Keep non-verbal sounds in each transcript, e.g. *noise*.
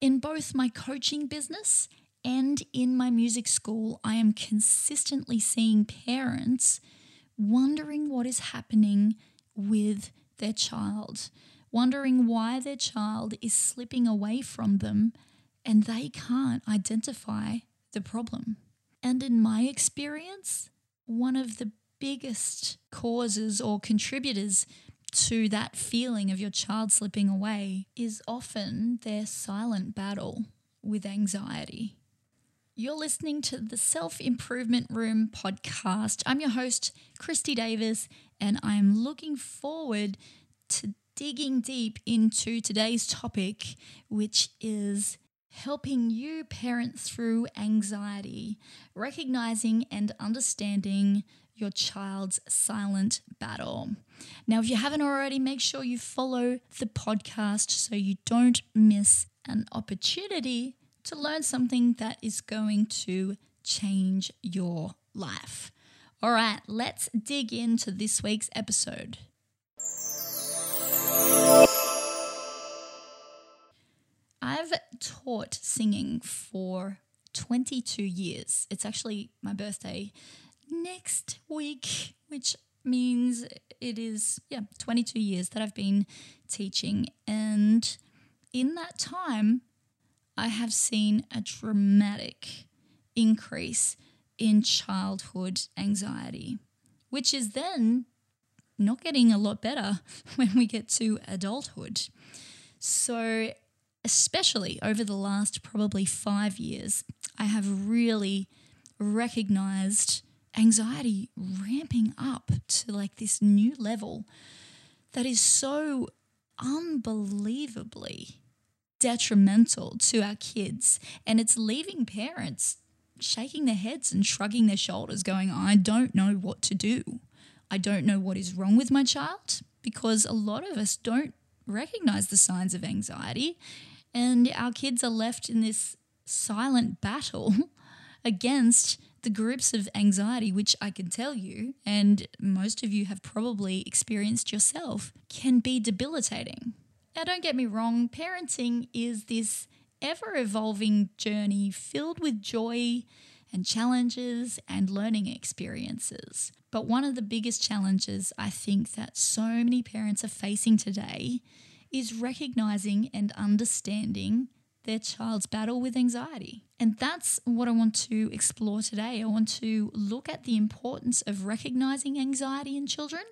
In both my coaching business and in my music school, I am consistently seeing parents wondering what is happening with their child, wondering why their child is slipping away from them and they can't identify the problem. And in my experience, one of the biggest causes or contributors to that feeling of your child slipping away is often their silent battle with anxiety. You're listening to the Self Improvement Room podcast. I'm your host, Kristy Davis, and I'm looking forward to digging deep into today's topic, which is helping you parent through anxiety, recognizing and understanding your child's silent battle. Now, if you haven't already, make sure you follow the podcast so you don't miss an opportunity to learn something that is going to change your life. All right, let's dig into this week's episode. I've taught singing for 22 years. It's actually my birthday next week, which means it is, yeah, 22 years that I've been teaching. And in that time, I have seen a dramatic increase in childhood anxiety, which is then not getting a lot better *laughs* when we get to adulthood. So, especially over the last probably five years, I have really recognized anxiety ramping up to like this new level that is so unbelievably detrimental to our kids. And it's leaving parents shaking their heads and shrugging their shoulders, going, I don't know what to do. I don't know what is wrong with my child because a lot of us don't recognize the signs of anxiety. And our kids are left in this silent battle *laughs* against the groups of anxiety, which I can tell you, and most of you have probably experienced yourself, can be debilitating. Now, don't get me wrong, parenting is this ever evolving journey filled with joy and challenges and learning experiences. But one of the biggest challenges I think that so many parents are facing today is recognizing and understanding their child's battle with anxiety. And that's what I want to explore today. I want to look at the importance of recognizing anxiety in children.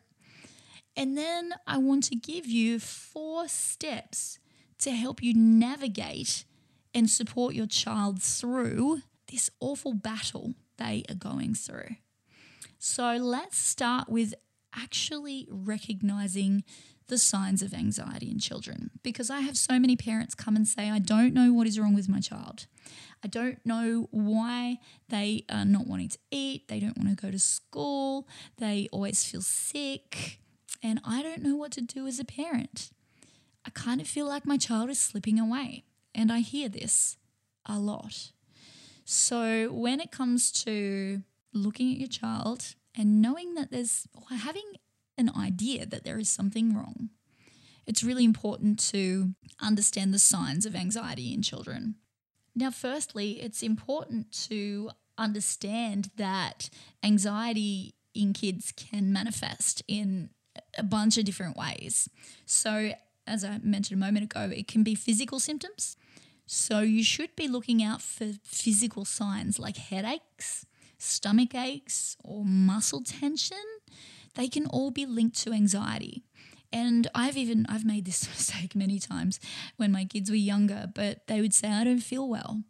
And then I want to give you four steps to help you navigate and support your child through this awful battle they are going through. So let's start with actually recognizing the signs of anxiety in children because I have so many parents come and say, I don't know what is wrong with my child. I don't know why they are not wanting to eat. They don't want to go to school. They always feel sick. And I don't know what to do as a parent. I kind of feel like my child is slipping away. And I hear this a lot. So when it comes to looking at your child and knowing that there's having an idea that there is something wrong, it's really important to understand the signs of anxiety in children. Now, firstly, it's important to understand that anxiety in kids can manifest in a bunch of different ways. So, as I mentioned a moment ago, it can be physical symptoms. So, you should be looking out for physical signs like headaches, stomach aches, or muscle tension. They can all be linked to anxiety. And I've even I've made this *laughs* mistake many times when my kids were younger, but they would say I don't feel well.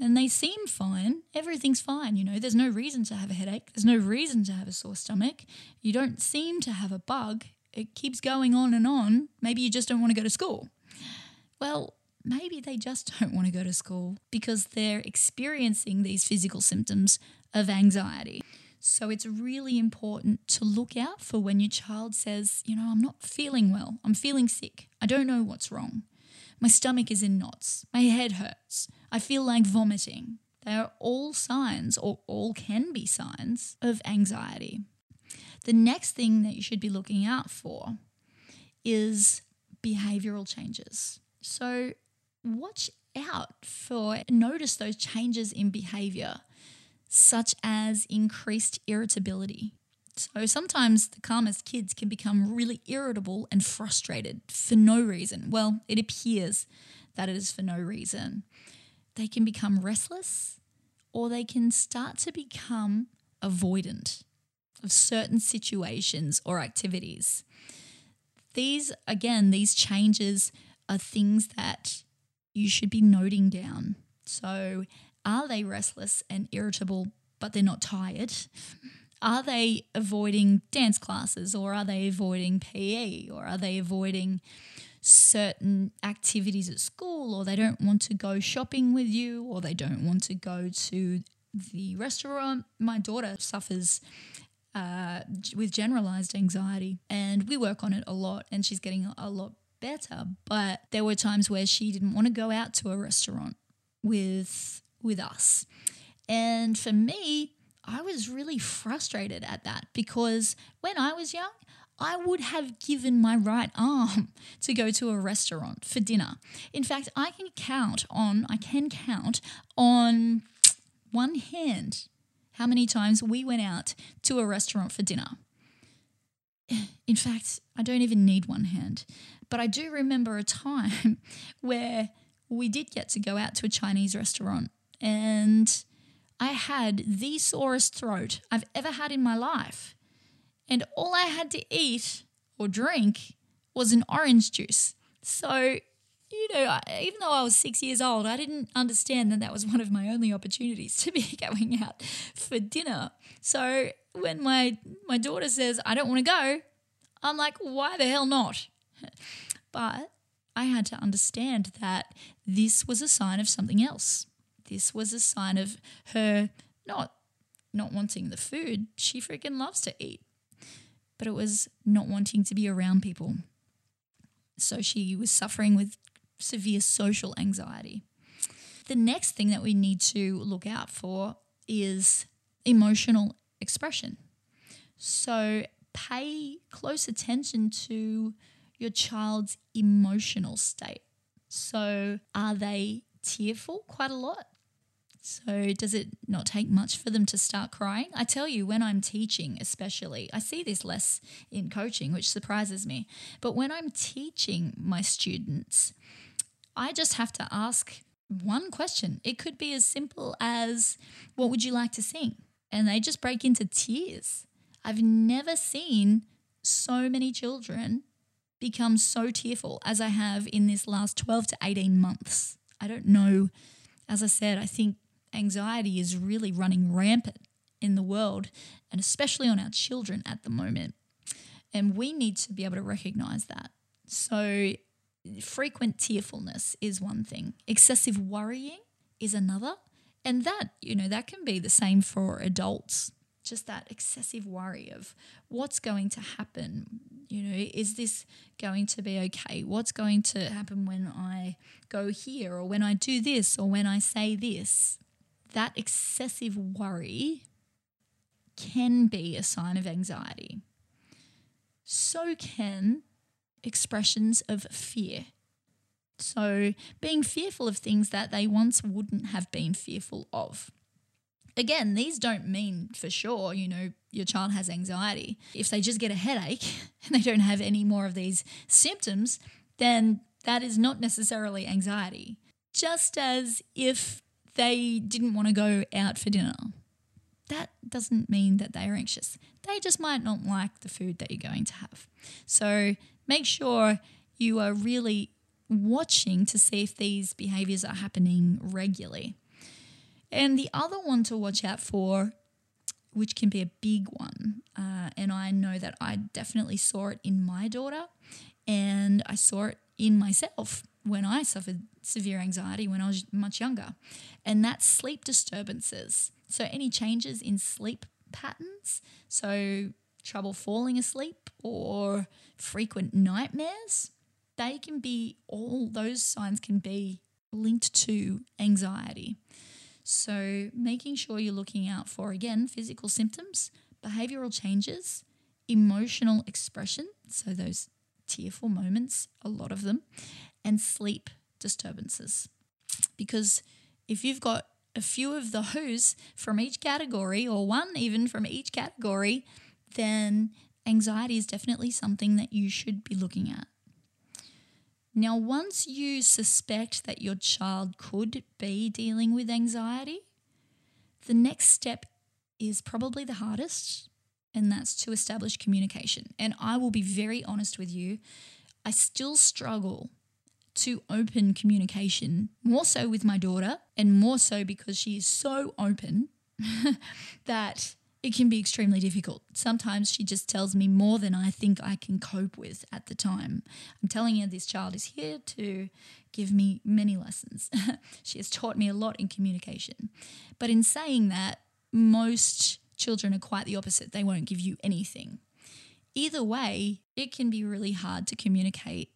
And they seem fine. Everything's fine, you know. There's no reason to have a headache. There's no reason to have a sore stomach. You don't seem to have a bug. It keeps going on and on. Maybe you just don't want to go to school. Well, maybe they just *laughs* don't want to go to school because they're experiencing these physical symptoms of anxiety. So it's really important to look out for when your child says, you know, I'm not feeling well, I'm feeling sick, I don't know what's wrong. My stomach is in knots, my head hurts, I feel like vomiting. They are all signs, or all can be signs, of anxiety. The next thing that you should be looking out for is behavioral changes. So, watch out for notice those changes in behavior, such as increased irritability. So sometimes the calmest kids can become really irritable and frustrated for no reason. Well, it appears that it is for no reason. They can become restless or they can start to become avoidant of certain situations or activities. These, again, these changes are things that you should be noting down. So, are they restless and irritable, but they're not tired? Are they avoiding dance classes or are they avoiding PE or are they avoiding certain activities at school or they don't want to go shopping with you or they don't want to go to the restaurant? My daughter suffers uh, with generalized anxiety, and we work on it a lot, and she's getting a lot better. But there were times where she didn't want to go out to a restaurant with with us, and for me, I was really frustrated at that because when I was young, I would have given my right arm to go to a restaurant for dinner. In fact, I can count on I can count on one hand how many times we went out to a restaurant for dinner. In fact, I don't even need one hand. But I do remember a time *laughs* where we did get to go out to a Chinese restaurant and I had the sorest throat I've ever had in my life. And all I had to eat or drink was an orange juice. So you know, even though I was six years old, I didn't understand that that was one of my only opportunities *laughs* to be going out for dinner. So when my my daughter says I don't want to go, I'm like, why the hell not? *laughs* But I had to understand that this was a sign of something else. This was a sign of her not not wanting the food. She freaking loves to eat. But it was not wanting to be around people. So she was suffering with severe social anxiety. The next thing that we need to look out for is emotional expression. So pay close attention to your child's emotional state. So, are they tearful quite a lot? So, does it not take much for them to start crying? I tell you, when I'm teaching, especially, I see this less in coaching, which surprises me. But when I'm teaching my students, I just have to ask one question. It could be as simple as, What would you like to sing? And they just break into tears. I've never seen so many children become so tearful as I have in this last 12 to 18 months. I don't know. As I said, I think anxiety is really running rampant in the world and especially on our children at the moment. And we need to be able to recognize that. So, frequent tearfulness is one thing, excessive worrying is another. And that, you know, that can be the same for adults. Just that excessive worry of what's going to happen. You know, is this going to be okay? What's going to happen when I go here or when I do this or when I say this? That excessive worry can be a sign of anxiety. So can expressions of fear. So, being fearful of things that they once wouldn't have been fearful of. Again, these don't mean for sure, you know, your child has anxiety. If they just get a headache *laughs* and they don't have any more of these symptoms, then that is not necessarily anxiety. Just as if they didn't want to go out for dinner, that doesn't mean that they are anxious. They just might not like the food that you're going to have. So, make sure you are really watching to see if these behaviors are happening regularly. And the other one to watch out for, which can be a big one, uh, and I know that I definitely saw it in my daughter and I saw it in myself when I suffered severe anxiety when I was much younger, and that's sleep disturbances. So, any changes in sleep patterns, so trouble falling asleep or frequent nightmares, they can be all those signs can be linked to anxiety. So, making sure you're looking out for again physical symptoms, behavioral changes, emotional expression, so those tearful moments, a lot of them, and sleep disturbances. Because if you've got a few of those from each category, or one even from each category, then anxiety is definitely something that you should be looking at. Now, once you suspect that your child could be dealing with anxiety, the next step is probably the hardest, and that's to establish communication. And I will be very honest with you, I still struggle to open communication, more so with my daughter, and more so because she is so open *laughs* that it can be extremely difficult. Sometimes she just tells me more than I think I can cope with at the time. I'm telling you, this child is here to give me many lessons. *laughs* she has taught me a lot in communication. But in saying that, most children are quite the opposite. They won't give you anything. Either way, it can be really hard to communicate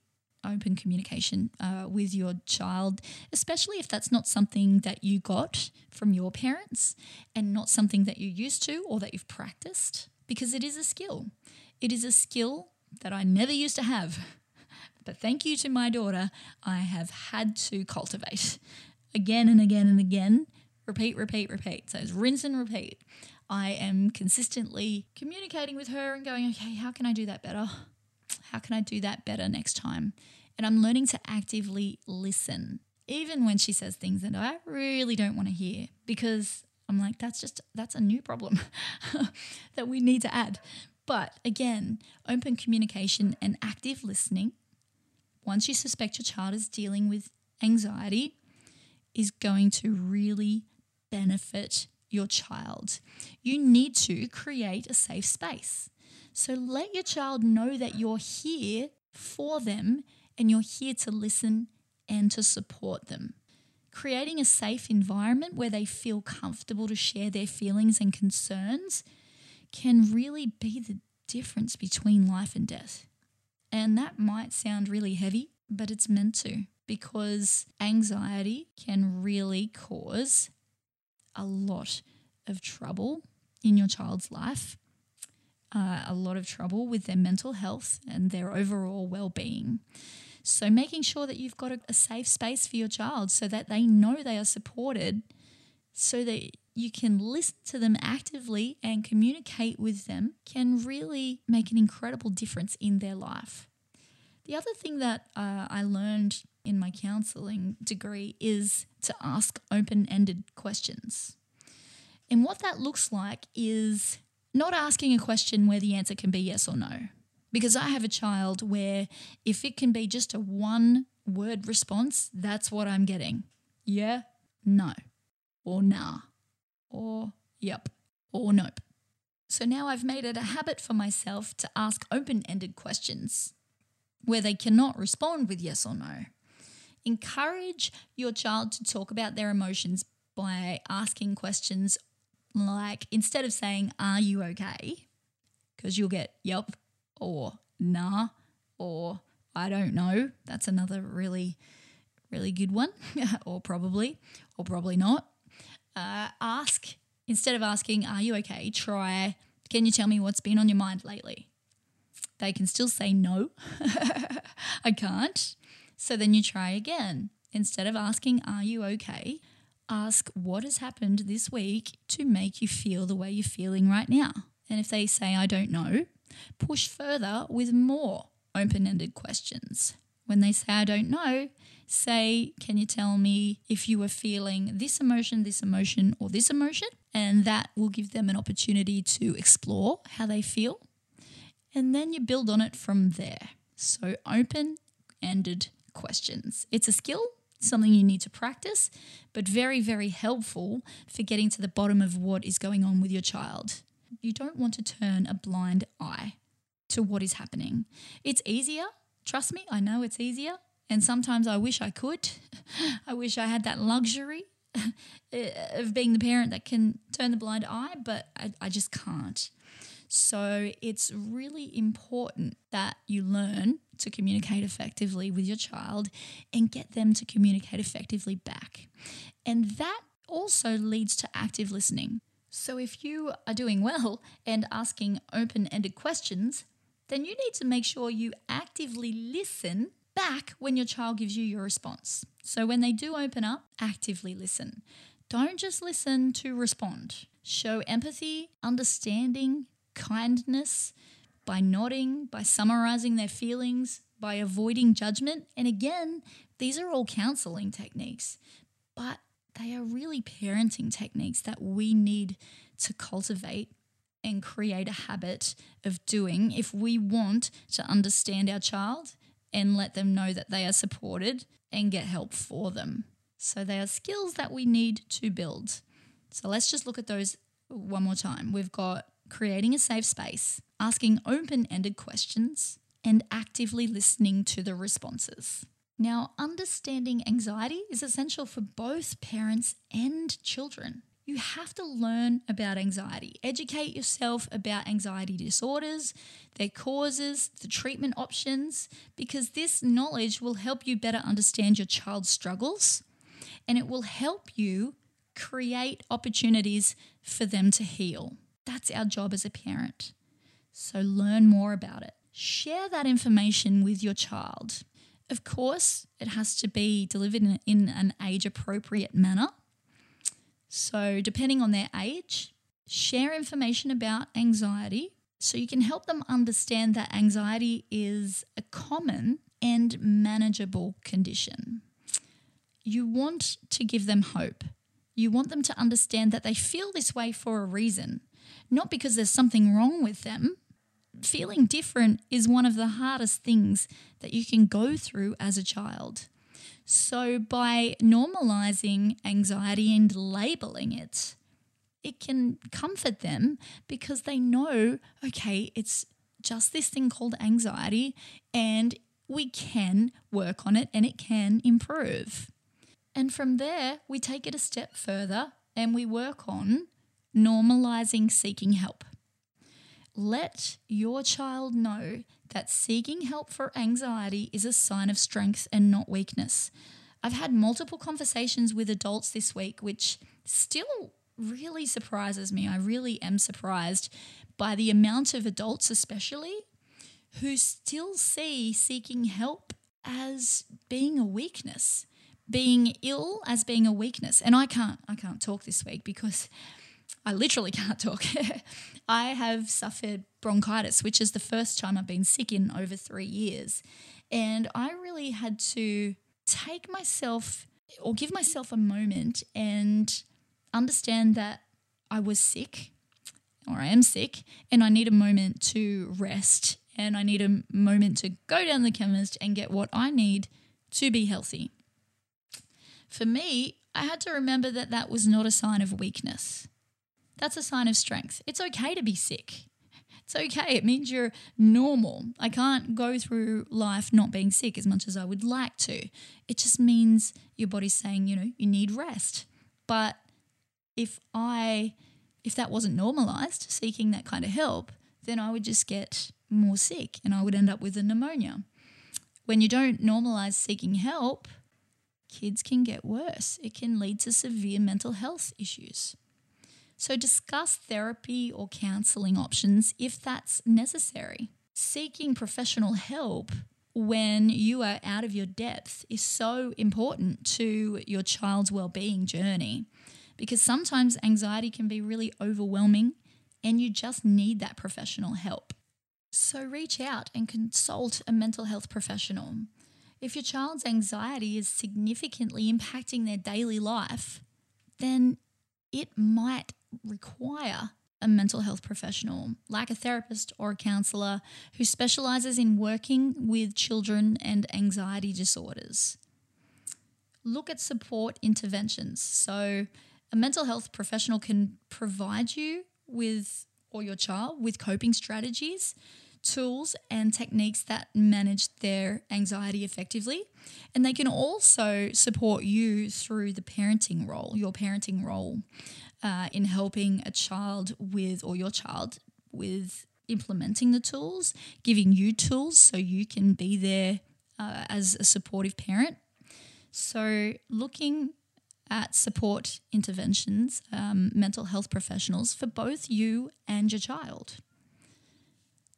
open communication uh, with your child, especially if that's not something that you got from your parents and not something that you're used to or that you've practiced, because it is a skill. It is a skill that I never used to have. *laughs* But thank you to my daughter, I have had to cultivate again and again and again. Repeat, repeat, repeat. So it's rinse and repeat. I am consistently communicating with her and going, okay, how can I do that better? How can I do that better next time? And I'm learning to actively listen, even when she says things that I really don't want to hear, because I'm like, that's just, that's a new problem *laughs* that we need to add. But again, open communication and active listening, once you suspect your child is dealing with anxiety, is going to really benefit your child. You need to create a safe space. So let your child know that you're here for them and you're here to listen and to support them. Creating a safe environment where they feel comfortable to share their feelings and concerns can really be the difference between life and death. And that might sound really heavy, but it's meant to because anxiety can really cause a lot of trouble in your child's life, uh, a lot of trouble with their mental health and their overall well being. So, making sure that you've got a, a safe space for your child so that they know they are supported, so that you can listen to them actively and communicate with them can really make an incredible difference in their life. The other thing that uh, I learned in my counseling degree is to ask open ended questions. And what that looks like is not asking a question where the answer can be yes or no. Because I have a child where if it can be just a one word response, that's what I'm getting. Yeah, no, or nah, or yep, or nope. So now I've made it a habit for myself to ask open ended questions where they cannot respond with yes or no. Encourage your child to talk about their emotions by asking questions like instead of saying, Are you okay? Because you'll get yep or nah or I don't know. That's another really, really good one, *laughs* or probably, or probably not. Uh, ask, instead of asking, Are you okay? Try, Can you tell me what's been on your mind lately? They can still say no, *laughs* I can't. So then you try again. Instead of asking, Are you okay? Ask what has happened this week to make you feel the way you're feeling right now. And if they say, I don't know, push further with more open ended questions. When they say, I don't know, say, Can you tell me if you were feeling this emotion, this emotion, or this emotion? And that will give them an opportunity to explore how they feel. And then you build on it from there. So, open ended questions. It's a skill, something you need to practice, but very, very helpful for getting to the bottom of what is going on with your child. You don't want to turn a blind eye to what is happening. It's easier, trust me, I know it's easier. And sometimes I wish I could. *laughs* I wish I had that luxury *laughs* of being the parent that can turn the blind eye, but I, I just can't. So it's really important that you learn to communicate effectively with your child and get them to communicate effectively back. And that also leads to active listening. So if you are doing well and asking open ended questions, then you need to make sure you actively listen back when your child gives you your response. So when they do open up, actively listen. Don't just listen to respond. Show empathy, understanding, kindness by nodding, by summarizing their feelings, by avoiding judgment. And again, these are all counseling techniques, but they are really parenting techniques that we need to cultivate and create a habit of doing if we want to understand our child and let them know that they are supported and get help for them. So they are skills that we need to build. So let's just look at those one more time. We've got creating a safe space, asking open ended questions, and actively listening to the responses. Now, understanding anxiety is essential for both parents and children. You have to learn about anxiety, educate yourself about anxiety disorders, their causes, the treatment options, because this knowledge will help you better understand your child's struggles and it will help you create opportunities for them to heal. That's our job as a parent. So learn more about it. Share that information with your child. Of course, it has to be delivered in, in an age appropriate manner. So, depending on their age, share information about anxiety so you can help them understand that anxiety is a common and manageable condition. You want to give them hope. You want them to understand that they feel this way for a reason, not because there's something wrong with them. Feeling different is one of the hardest things that you can go through as a child. So, by normalizing anxiety and labeling it, it can comfort them because they know, okay, it's just this thing called anxiety and we can work on it and it can improve. And from there, we take it a step further and we work on normalizing seeking help. Let your child know that seeking help for anxiety is a sign of strength and not weakness. I've had multiple conversations with adults this week, which still really surprises me. I really am surprised by the amount of adults, especially, who still see seeking help as being a weakness being ill as being a weakness. And I can't I can't talk this week because I literally *laughs* can't talk. I have suffered bronchitis, which is the first time I've been sick in over 3 years. And I really had to take myself or give myself a moment and understand that I was sick or I am sick and I need a moment to rest and I need a moment to go down the chemist and get what I need to be healthy. For me, I had to remember that that was not a sign of weakness. That's a sign of strength. It's okay to be sick. It's okay. It means you're normal. I can't go through life not being sick as much as I would like to. It just means your body's saying, you know, you need rest. But if I if that wasn't normalized, seeking that kind of help, then I would just get more sick and I would end up with a pneumonia. When you don't normalize seeking help, kids can get worse. It can lead to severe mental health issues. So, discuss therapy or counseling options if that's necessary. Seeking professional help when you are out of your depth is so important to your child's well-being journey because sometimes anxiety can be really overwhelming and you just need that professional help. So reach out and consult a mental health professional. If your child's anxiety is significantly impacting their daily life, then it might require a mental health professional, like a therapist or a counselor who specializes in working with children and anxiety disorders. Look at support interventions. So, a mental health professional can provide you with or your child with coping strategies tools and techniques that manage their anxiety effectively. And they can also support you through the parenting role, your parenting role, uh, in helping a child with, or your child with implementing the tools, giving you tools so you can be there uh, as a supportive parent. So, looking at support interventions, um, mental health professionals for both you and your child.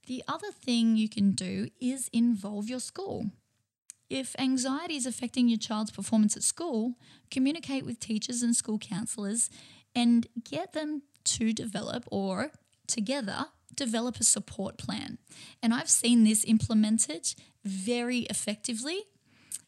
The other thing you can do is involve your school. If anxiety is affecting your child's performance at school, communicate with teachers and school counselors and get them to develop or together develop a support plan. And I've seen this implemented very effectively.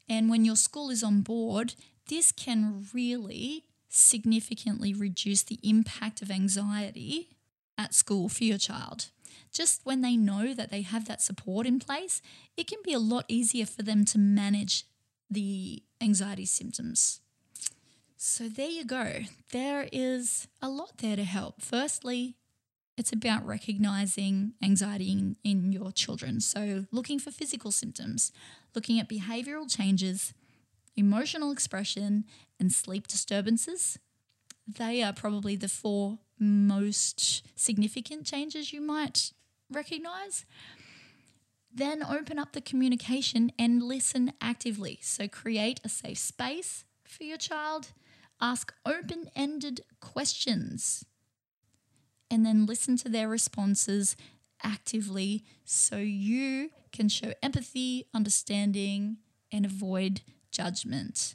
And when your school is on board, this can really significantly reduce the impact of anxiety at school for your child. Just when they know that they have that support in place, it can be a lot easier for them to manage the anxiety symptoms. So, there you go. There is a lot there to help. Firstly, it's about recognizing anxiety in, in your children. So, looking for physical symptoms, looking at behavioral changes, emotional expression, and sleep disturbances. They are probably the four most significant changes you might recognize. Then open up the communication and listen actively. So, create a safe space for your child. Ask open ended questions and then listen to their responses actively so you can show empathy, understanding, and avoid judgment.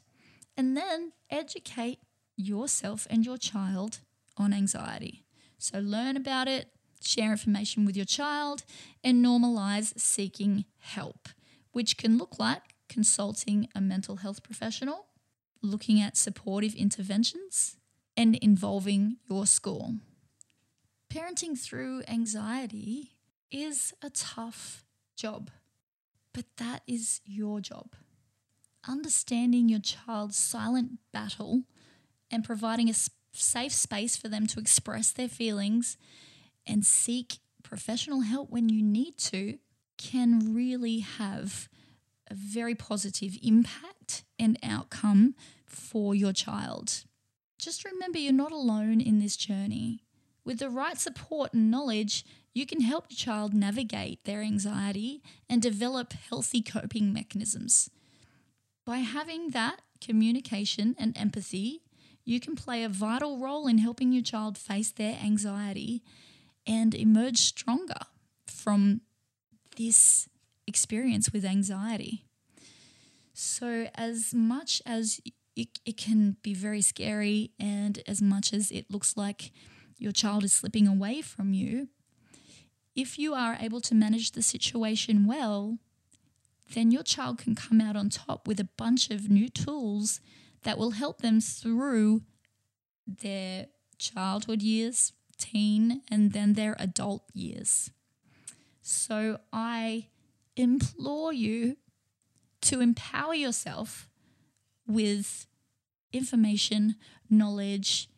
And then educate yourself and your child on anxiety. So learn about it, share information with your child, and normalize seeking help, which can look like consulting a mental health professional, looking at supportive interventions, and involving your school. Parenting through anxiety is a tough job, but that is your job. Understanding your child's silent battle and providing a safe space for them to express their feelings and seek professional help when you need to can really have a very positive impact and outcome for your child. Just remember you're not alone in this journey. With the right support and knowledge, you can help your child navigate their anxiety and develop healthy coping mechanisms. By having that communication and empathy, you can play a vital role in helping your child face their anxiety and emerge stronger from this experience with anxiety. So, as much as it, it can be very scary, and as much as it looks like your child is slipping away from you, if you are able to manage the situation well, then your child can come out on top with a bunch of new tools that will help them through their childhood years, teen, and then their adult years. So I implore you to empower yourself with information, knowledge,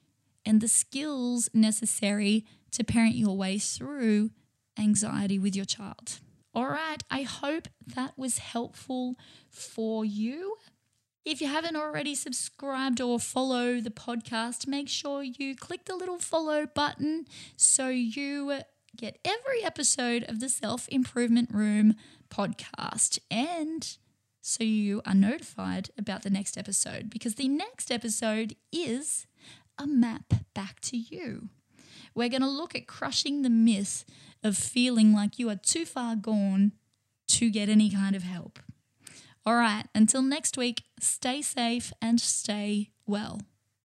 and the skills necessary to parent your way through anxiety with your child. All right, I hope that was helpful for you. If you haven't already subscribed or follow the podcast, make sure you click the little follow button so you get every episode of the Self Improvement Room podcast and so you are notified about the next episode because the next episode is a map back to you. We're going to look at crushing the myth of feeling like you are too far gone to get any kind of help. All right, until next week, stay safe and stay well.